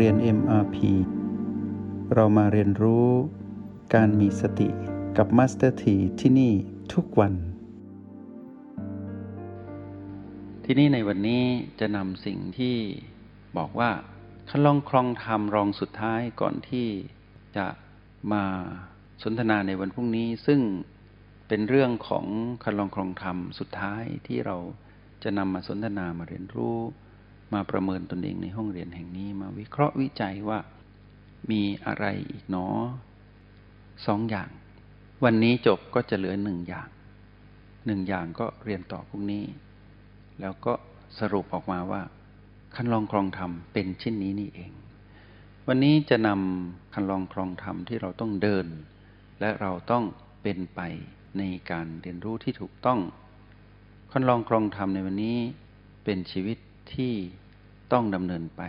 เรียน MRP เรามาเรียนรู้การมีสติกับ Master T ที่ที่นี่ทุกวัน ที่นี่ในวันนี้จะนำสิ่งที่บอกว่าคันลองครองธรรมรองสุดท้ายก่อนที่จะมาสนทนาในวันพรุ่งนี้ ซึ่งเป็นเรื่องของคันลองครองธรรมสุดท้ายที่เราจะนำมาสนทนามาเรียนรู้ มาประเมินตนเองในห้องเรียนแห่งนี้มาวิเคราะห์วิจัยว่ามีอะไรอีกหนอสองอย่าง วันนี้จบก็จะเหลือหนึ่งอย่างหนึ่งอย่างก็เรียนต่อพรุ่งนี้ แล้วก็สรุปออกมาว่า คันลองครองธรรมเป็นเช่นนี้นี่เอง วันนี้จะนำคันลองครองธรรมที่เราต้องเดิน และเราต้องเป็นไปในการเรียนรู้ที่ถูกต้องคันลองครองธรรมในวันนี้เป็นชีวิตที่ ต้องดำเนินไป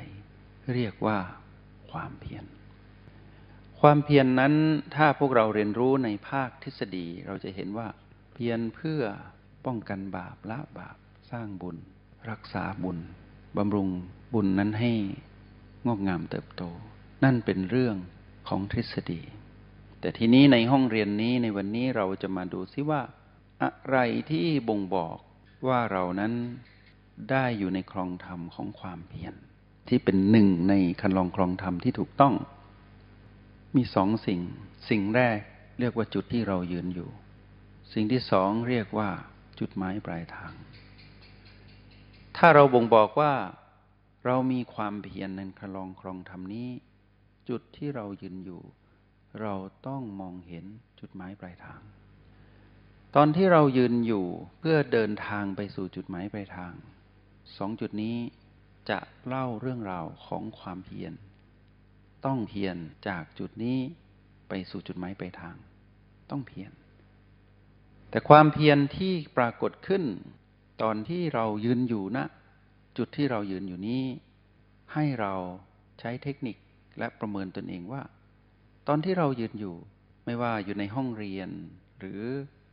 เรียกว่าความเพียร ความเพียรนนั้นถ้าพวกเราเรียนรู้ในภาคทฤษฎีเราจะเห็นว่า เพียรเพื่อป้องกันบาปละบาปสร้างบุญ รักษาบุญบำรุงบุญนั้นให้งอกงามเติบโต นั่นเป็นเรื่องของทฤษฎี แต่ทีนี้ในห้องเรียนนี้ในวันนี้เราจะมาดูซิว่า อะไรที่บ่งบอกว่าเรานั้น ได้อยู่ในครองธรรมของความเพียรที่เป็นหนึ่งในคันลองครองธรรมที่ถูกต้อง มีสองสิ่ง สิ่งแรกเรียกว่าจุดที่เรายืนอยู่ สิ่งที่สองเรียกว่าจุดหมายปลายทาง ถ้าเราบ่งบอกว่าเรามีความเพียรในคันลองครองธรรมนี้ จุดที่เรายืนอยู่ เราต้องมองเห็นจุดหมายปลายทาง ตอนที่เรายืนอยู่เพื่อเดินทางไปสู่จุดหมายปลายทาง สองจุดนี้จะเล่าเรื่องราวของความเพียร ต้องเพียรจากจุดนี้ไปสู่จุดหมายปลายทาง ต้องเพียร แต่ความเพียรที่ปรากฏขึ้น ตอนที่เรายืนอยู่นะ จุดที่เรายืนอยู่นี้ ให้เราใช้เทคนิคและประเมินตนเองว่า ตอนที่เรายืนอยู่ ไม่ว่าอยู่ในห้องเรียนหรือ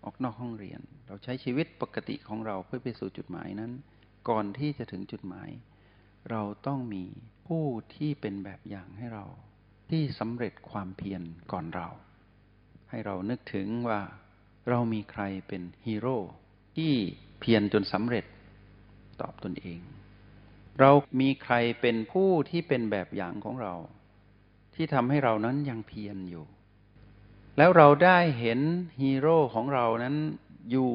ออกนอกห้องเรียน เราใช้ชีวิตปกติของเราเพื่อไปสู่จุดหมายนั้น ก่อนที่จะถึงจุดหมาย เราต้องมีผู้ที่เป็นแบบอย่างให้เรา ที่สำเร็จความเพียรก่อนเรา ให้เรานึกถึงว่าเรามีใครเป็นฮีโร่ที่เพียรจนสำเร็จตอบตนเอง เรามีใครเป็นผู้ที่เป็นแบบอย่างของเรา ที่ทำให้เรานั้นยังเพียรอยู่ แล้วเราได้เห็นฮีโร่ของเรานั้นอยู่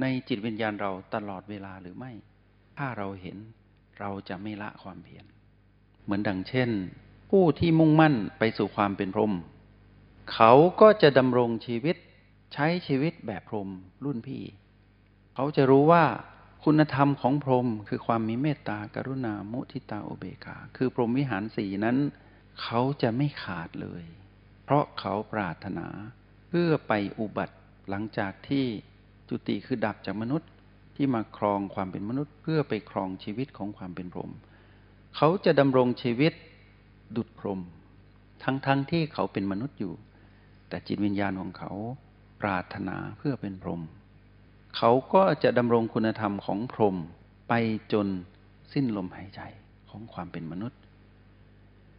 ในจิตวิญญาณเราตลอดเวลาหรือไม่ ถ้าเราเห็นเราจะไม่ละความเพียร เหมือนดังเช่น ผู้ที่มุ่งมั่นไปสู่ความเป็นพรหมเขาก็จะดำรงชีวิตใช้ชีวิตแบบพรหมรุ่นพี่ เขาจะรู้ว่าคุณธรรมของพรหมคือความมีเมตตากรุณามุทิตาอุเบกขาคือพรหมวิหารสี่นั้น เขาจะไม่ขาดเลย เพราะเขาปรารถนาเพื่อไปอุบัติหลังจากที่จุติคือดับจากมนุษย์ ที่มาครองความเป็นมนุษย์ เพื่อไปครองชีวิตของความเป็นพรหมเขาจะดำรงชีวิตดุจพรหมทั้งๆทที่เขาเป็นมนุษย์อยู่ แต่จิตวิญญาณของเขาปรารถนาเพื่อเป็นพรหมเขาก็จะดำรงคุณธรรมของพรหมไปจนสิ้นลมหายใจของความเป็นมนุษย์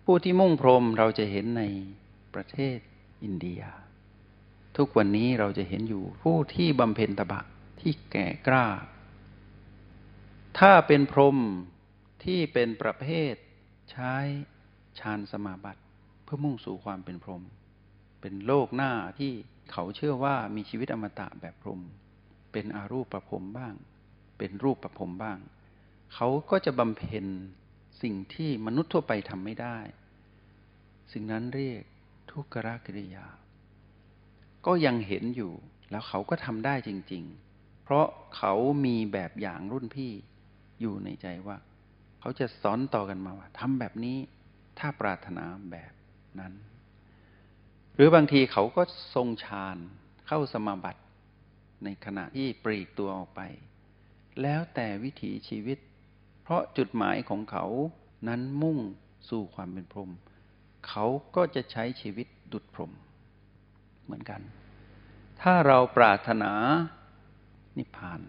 ผู้ที่มุ่งพรหมเราจะเห็นในประเทศอินเดีย ทุกวันนี้เราจะเห็นอยู่ผู้ที่บำเพ็ญตบะ ที่แก่กล้า ถ้าเป็นพรหมที่เป็นประเภท ใช้ฌานสมาบัติ เพื่อมุ่งสู่ความเป็นพรหมเป็นโลกหน้าที่เขาเชื่อว่ามีชีวิตอมตะแบบพรหมเป็นอารูปประพรมบ้าง เป็นรูปประพรมบ้าง เขาก็จะบำเพ็ญสิ่งที่มนุษย์ทั่วไปทำไม่ได้ สิ่งนั้นเรียกทุกขกิริยา ก็ยังเห็นอยู่แล้วเขาก็ทำได้จริง ๆ เพราะเขามีแบบอย่างรุ่นพี่อยู่ในใจว่า เขาจะสอนต่อกันมาว่าทำแบบนี้ถ้าปรารถนาแบบนั้น หรือบางทีเขาก็ทรงฌานเข้าสมาบัติในขณะที่ปรีกตัวออกไป แล้วแต่วิถีชีวิต เพราะจุดหมายของเขานั้นมุ่งสู่ความเป็นพรหมเขาก็จะใช้ชีวิตดุจพรหมเหมือนกัน ถ้าเราปรารถนา นิพพาน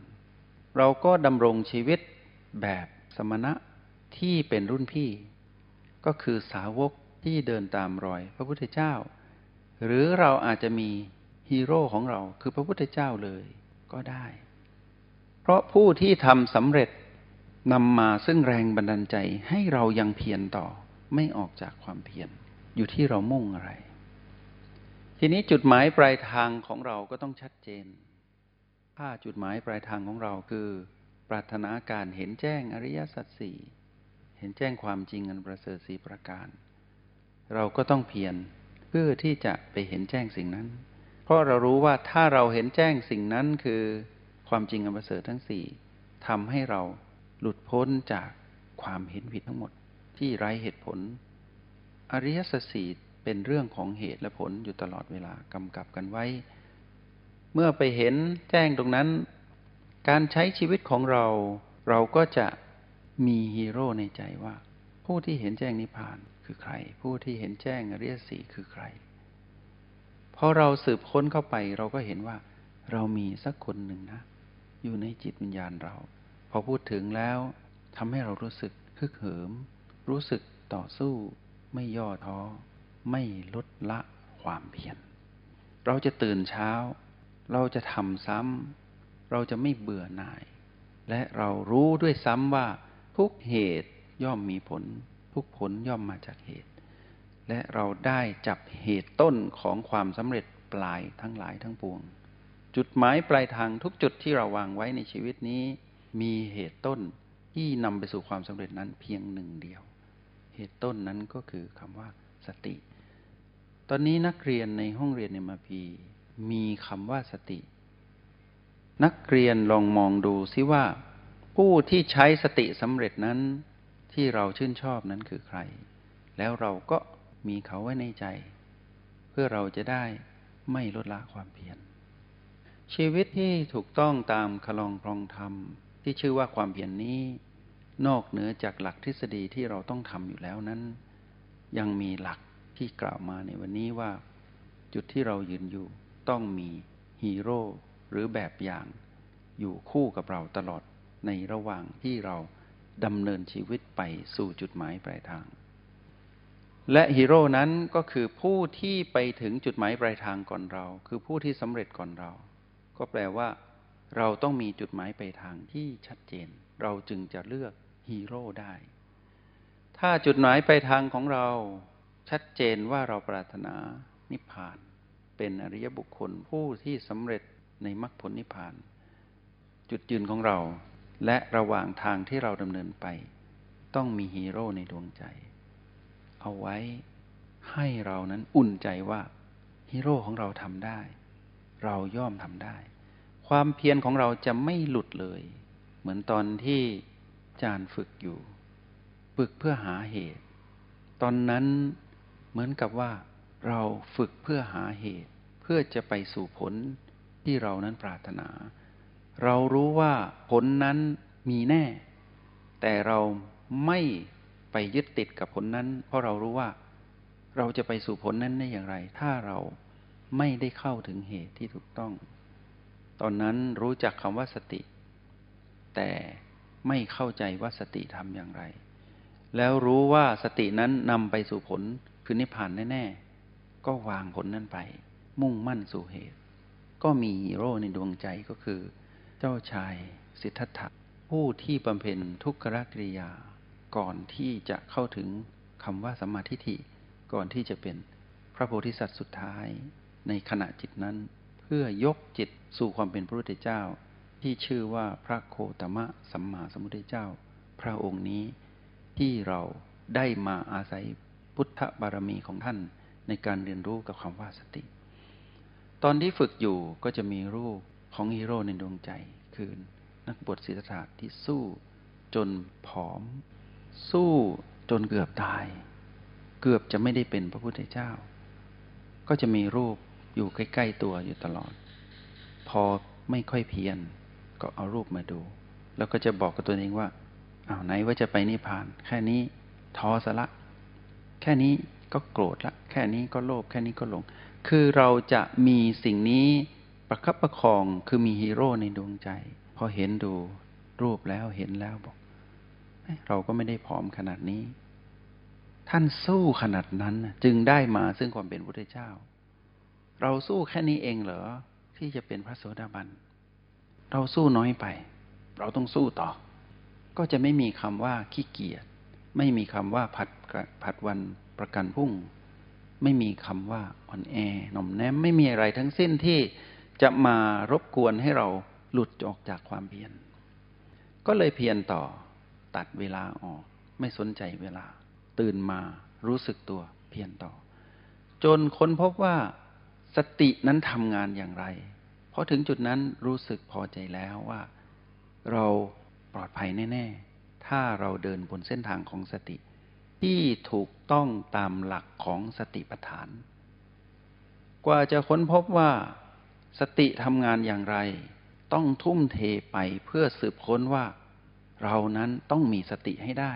เราก็ดำรงชีวิตแบบสมณะที่เป็นรุ่นพี่ ก็คือสาวกที่เดินตามรอยพระพุทธเจ้า หรือเราอาจจะมีฮีโร่ของเราคือพระพุทธเจ้าเลยก็ได้ เพราะผู้ที่ทำสำเร็จนำมาซึ่งแรงบันดาลใจให้เรายังเพียรต่อไม่ออกจากความเพียรอยู่ที่เรามุ่งอะไร ทีนี้จุดหมายปลายทางของเราก็ต้องชัดเจน ถ้าจุดหมายปลายทางของเราคือ ปรารถนาการเห็นแจ้งอริยสัจสี่เห็นแจ้งความจริงอันประเสริฐสีประการ เราก็ต้องเพียรเพื่อที่จะไปเห็นแจ้งสิ่งนั้น เพราะเรารู้ว่าถ้าเราเห็นแจ้งสิ่งนั้นคือความจริงอันประเสริฐทั้งสี่ทำให้เราหลุดพ้นจากความเห็นผิดทั้งหมด ที่ไร้เหตุผล อริยสัจสี่เป็นเรื่องของเหตุและผลอยู่ตลอดเวลากำกับกันไว้ เมื่อไปเห็นแจ้งตรงนั้น การใช้ชีวิตของเรา เราก็จะมีฮีโร่ในใจว่า ผู้ที่เห็นแจ้งนิพพานคือใคร ผู้ที่เห็นแจ้งอริยสีคือใครพอเราสืบค้นเข้าไปเราก็เห็นว่า เรามีสักคนหนึ่งนะ อยู่ในจิตวิญญาณเรา พอพูดถึงแล้วทำให้เรารู้สึกฮึกเหิม รู้สึกต่อสู้ไม่ย่อท้อ ไม่ลดละความเพียร เราจะตื่นเช้า เราจะทำซ้ำเราจะไม่เบื่อหน่าย และเรารู้ด้วยซ้ำว่า ทุกเหตุย่อมมีผล ทุกผลย่อมมาจากเหตุ และเราได้จับเหตุต้นของความสำเร็จปลายทั้งหลายทั้งปวง จุดหมายปลายทางทุกจุดที่เราวางไว้ในชีวิตนี้ มีเหตุต้นที่นำไปสู่ความสำเร็จนั้นเพียงหนึ่งเดียว เหตุต้นนั้นก็คือคำว่าสติ ตอนนี้นักเรียนในห้องเรียนในมาพี มีคำว่าสติ นักเรียนลองมองดูซิว่า ผู้ที่ใช้สติสำเร็จนั้น ที่เราชื่นชอบนั้นคือใคร แล้วเราก็มีเขาไว้ในใจ เพื่อเราจะได้ไม่ลดละความเพียรชีวิตที่ถูกต้องตามคลองครองธรรม ที่ชื่อว่าความเพียรนนี้ นอกเหนือจากหลักทฤษฎีที่เราต้องทำอยู่แล้วนั้น ยังมีหลักที่กล่าวมาในวันนี้ว่า จุดที่เรายืนอยู่ ต้องมีฮีโร่หรือแบบอย่าง อยู่คู่กับเราตลอดในระหว่างที่เราดำเนินชีวิตไปสู่จุดหมายปลายทาง และฮีโร่นั้นก็คือผู้ที่ไปถึงจุดหมายปลายทางก่อนเรา คือผู้ที่สำเร็จก่อนเรา ก็แปลว่า เราต้องมีจุดหมายปลายทางที่ชัดเจน เราจึงจะเลือกฮีโร่ได้ ถ้าจุดหมายปลายทางของเราชัดเจนว่าเราปรารถนานิพพาน เป็นอริยบุคคลผู้ที่สำเร็จในมรรคผลนิพพาน จุดยืนของเรา และระหว่างทางที่เราดำเนินไป ต้องมีฮีโร่ในดวงใจ เอาไว้ให้เรานั้นอุ่นใจว่าฮีโร่ของเราทำได้ เราย่อมทำได้ ความเพียรของเราจะไม่หลุดเลย เหมือนตอนที่จานฝึกอยู่ ฝึกเพื่อหาเหตุ ตอนนั้นเหมือนกับว่า เราฝึกเพื่อหาเหตุ เพื่อจะไปสู่ผลที่เรานั้นปรารถนา เรารู้ว่าผลนั้นมีแน่ แต่เราไม่ไปยึดติดกับผลนั้น เพราะเรารู้ว่าเราจะไปสู่ผลนั้นได้อย่างไร ถ้าเราไม่ได้เข้าถึงเหตุที่ถูกต้อง ตอนนั้นรู้จักคำว่าสติ แต่ไม่เข้าใจว่าสติทำอย่างไร แล้วรู้ว่าสตินั้นนำไปสู่ผลคือนิพพานแน่ๆ ก็วางผลนั้นไป มุ่งมั่นสู่เหตุ ก็มีฮีโร่ในดวงใจก็คือ เจ้าชายสิทธัตถะผู้ที่บำเพ็ญทุกขกริยา ก่อนที่จะเข้าถึงคำว่าสัมมาทิฏฐิก่อนที่จะเป็นพระโพธิสัตว์สุดท้าย ในขณะจิตนั้น เพื่อยกจิตสู่ความเป็นพระพุทธเจ้า ที่ชื่อว่าพระโคตมะสัมมาสัมพุทธเจ้า พระองค์นี้ที่เราได้มาอาศัยพุทธบารมีของท่าน ในการเรียนรู้กับคำว่าสติ ตอนที่ฝึกอยู่ก็จะมีรูปของฮีโร่ในดวงใจ คือนักบวชศิลธาที่สู้จนผอม สู้จนเกือบตาย เกือบจะไม่ได้เป็นพระพุทธเจ้า ก็จะมีรูปอยู่ใกล้ ๆ ตัวอยู่ตลอด พอไม่ค่อยเพียรก็เอารูปมาดู แล้วก็จะบอกกับตัวเองว่าอ้าวไหนว่าจะไปนิพพาน แค่นี้ท้อสละ แค่นี้ ก็โกรธละ แค่นี้ก็โลภแค่นี้ก็หลง คือเราจะมีสิ่งนี้ประคับประคองคือมีฮีโร่ในดวงใจ พอเห็นดูรูปแล้วเห็นแล้วบอก เราก็ไม่ได้ผอมขนาดนี้ ท่านสู้ขนาดนั้นจึงได้มาซึ่งความเป็นพุทธเจ้า เราสู้แค่นี้เองเหรอ ที่จะเป็นพระโสดาบัน เราสู้น้อยไป เราต้องสู้ต่อ ก็จะไม่มีคำว่าขี้เกียจไม่มีคำว่าผัดผัดวัน ประกันพุ่ง ไม่มีคำว่าอ่อนแอหน่อมแนมไม่มีอะไรทั้งสิ้นที่จะมารบกวนให้เราหลุดออกจากความเพียร ก็เลยเพียรต่อตัดเวลาออก ไม่สนใจเวลา ตื่นมารู้สึกตัวเพียรต่อ จนค้นพบว่าสตินั้นทำงานอย่างไรพอถึงจุดนั้นรู้สึกพอใจแล้วว่า เราปลอดภัยแน่ ๆ ถ้าเราเดินบนเส้นทางของสติ ที่ถูกต้องตามหลักของสติปัฏฐาน กว่าจะค้นพบว่าสติทำงานอย่างไร ต้องทุ่มเทไปเพื่อสืบค้นว่า เรานั้นต้องมีสติให้ได้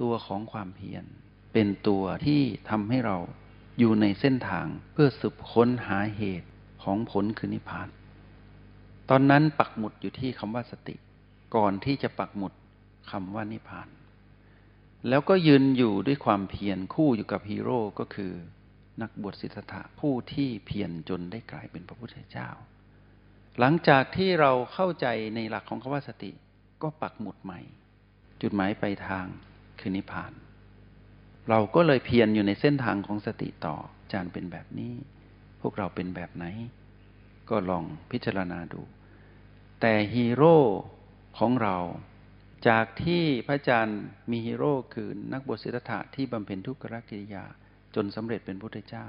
ตัวของความเพียรเป็นตัวที่ทำให้เราอยู่ในเส้นทางเพื่อสืบค้นหาเหตุของผลคือนิพพาน ตอนนั้นปักหมุดอยู่ที่คำว่าสติ ก่อนที่จะปักหมุดคำว่านิพพาน แล้วก็ยืนอยู่ด้วยความเพียรคู่อยู่กับฮีโร่ก็คือ นักบวชสิทธัตถะผู้ที่เพียรจนได้กลายเป็นพระพุทธเจ้า หลังจากที่เราเข้าใจในหลักของคำว่าสติ ก็ปักหมุดใหม่ จุดหมายไปทางคือนิพพาน เราก็เลยเพียรอยู่ในเส้นทางของสติต่อจานเป็นแบบนี้ พวกเราเป็นแบบไหน ก็ลองพิจารณาดู แต่ฮีโร่ของเรา จากที่พระอาจารย์มีฮีโร่คือนักบวชศิทธัตถะที่บำเพ็ญทุกขกิริยาจนสำเร็จเป็นพุทธเจ้า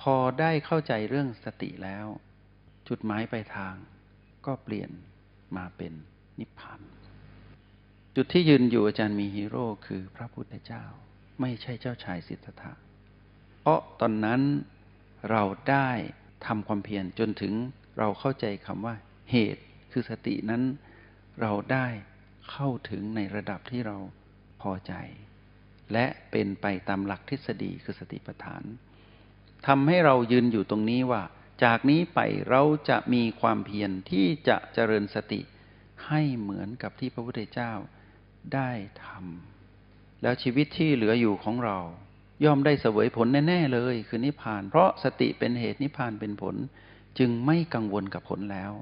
พอได้เข้าใจเรื่องสติแล้ว จุดหมายปลายทางก็เปลี่ยนมาเป็นนิพพานจุดที่ยืนอยู่อาจารย์มีฮีโร่คือพระพุทธเจ้า ไม่ใช่เจ้าชายสิทธัตถะเพราะตอนนั้นเราได้ทำความเพียรจนถึงเราเข้าใจคำว่าเหตุคือสตินั้นเราได้ เข้าถึงในระดับที่เราพอใจ และเป็นไปตามหลักทฤษฎีคือสติปัฏฐานทำให้เรายืนอยู่ตรงนี้ว่า จากนี้ไปเราจะมีความเพียรที่จะเจริญสติให้เหมือนกับที่พระพุทธเจ้าได้ทำแล้วชีวิตที่เหลืออยู่ของเรา ย่อมได้เสวยผลแน่ ๆ เลย คือนิพพาน เพราะสติเป็นเหตุนิพพานเป็นผล จึงไม่กังวลกับผลแล้ว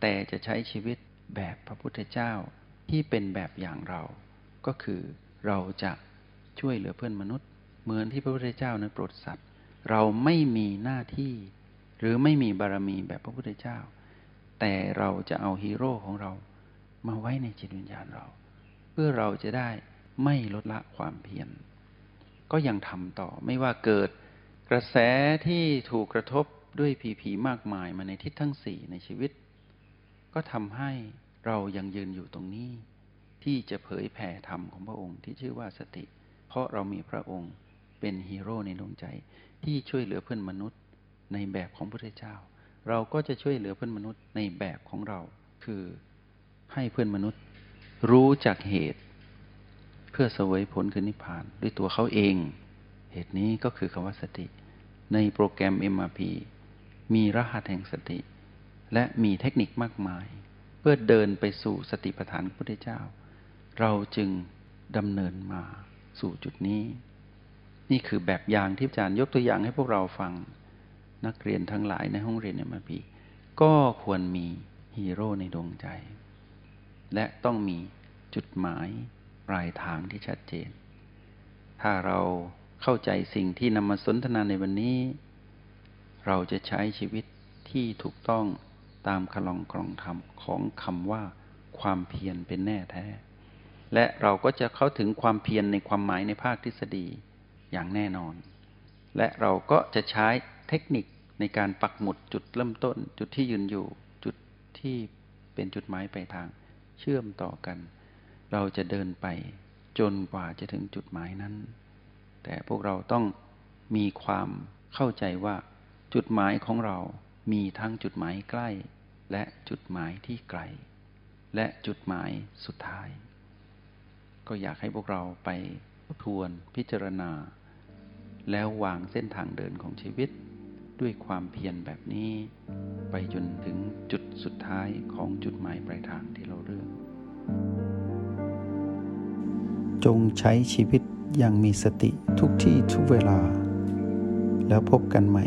แต่จะใช้ชีวิตแบบพระพุทธเจ้า ที่เป็นแบบอย่างเรา ก็คือเราจะช่วยเหลือเพื่อนมนุษย์ เหมือนที่พระพุทธเจ้านั้นโปรดสัตว์ เราไม่มีหน้าที่ หรือไม่มีบารมีแบบพระพุทธเจ้า แต่เราจะเอาฮีโร่ของเรามาไว้ในจิตวิญญาณเรา เพื่อเราจะได้ไม่ลดละความเพียรก็ยังทำต่อไม่ว่าเกิดกระแสที่ถูกกระทบด้วยผีผีมากมายมาในทิศทั้งสี่ในชีวิต ก็ทำให้ เรายังยืนอยู่ตรงนี้ ที่จะเผยแผ่ธรรมของพระองค์ที่ชื่อว่าสติ เพราะเรามีพระองค์เป็นฮีโร่ในดวงใจที่ช่วยเหลือเพื่อนมนุษย์ในแบบของพระเจ้า เราก็จะช่วยเหลือเพื่อนมนุษย์ในแบบของเรา คือให้เพื่อนมนุษย์ รู้จักเหตุ เพื่อเสวยผลคือนิพพาน ด้วยตัวเขาเอง เหตุนี้ก็คือคำว่าสติ ในโปรแกรม MRP มีรหัสแห่งสติ และมีเทคนิคมากมาย พื่อเดินไปสู่สติปัฏฐานพระพุทธเจ้า เราจึงดำเนินมาสู่จุดนี้ นี่คือแบบอย่างที่อาจารย์ยกตัวอย่างให้พวกเราฟังนักเรียนทั้งหลายในห้องเรียนเอ็มพีก็ควรมีฮีโร่ในดวงใจ และต้องมีจุดหมายปลายทางที่ชัดเจน ถ้าเราเข้าใจสิ่งที่นำมาสนทนาในวันนี้ เราจะใช้ชีวิตที่ถูกต้อง ตามคลองกรองธรรมของคำว่า ความเพียรเป็นแน่แท้ และเราก็จะเข้าถึงความเพียรในความหมายในภาคทฤษฎีอย่างแน่นอน และเราก็จะใช้เทคนิคในการปักหมุดจุดเริ่มต้น จุดที่ยืนอยู่จุดที่เป็นจุดหมายปลายทาง เชื่อมต่อกัน เราจะเดินไปจนกว่าจะถึงจุดหมายนั้น แต่พวกเราต้องมีความเข้าใจว่า จุดหมายของเรามีทั้งจุดหมายใกล้ และจุดหมายที่ไกล และจุดหมายสุดท้าย ก็อยากให้พวกเราไปทวนพิจารณา แล้ววางเส้นทางเดินของชีวิต ด้วยความเพียรแบบนี้ ไปจนถึงจุดสุดท้ายของจุดหมายปลายทางที่เราเลือก จงใช้ชีวิตอย่างมีสติทุกที่ทุกเวลา แล้วพบกันใหม่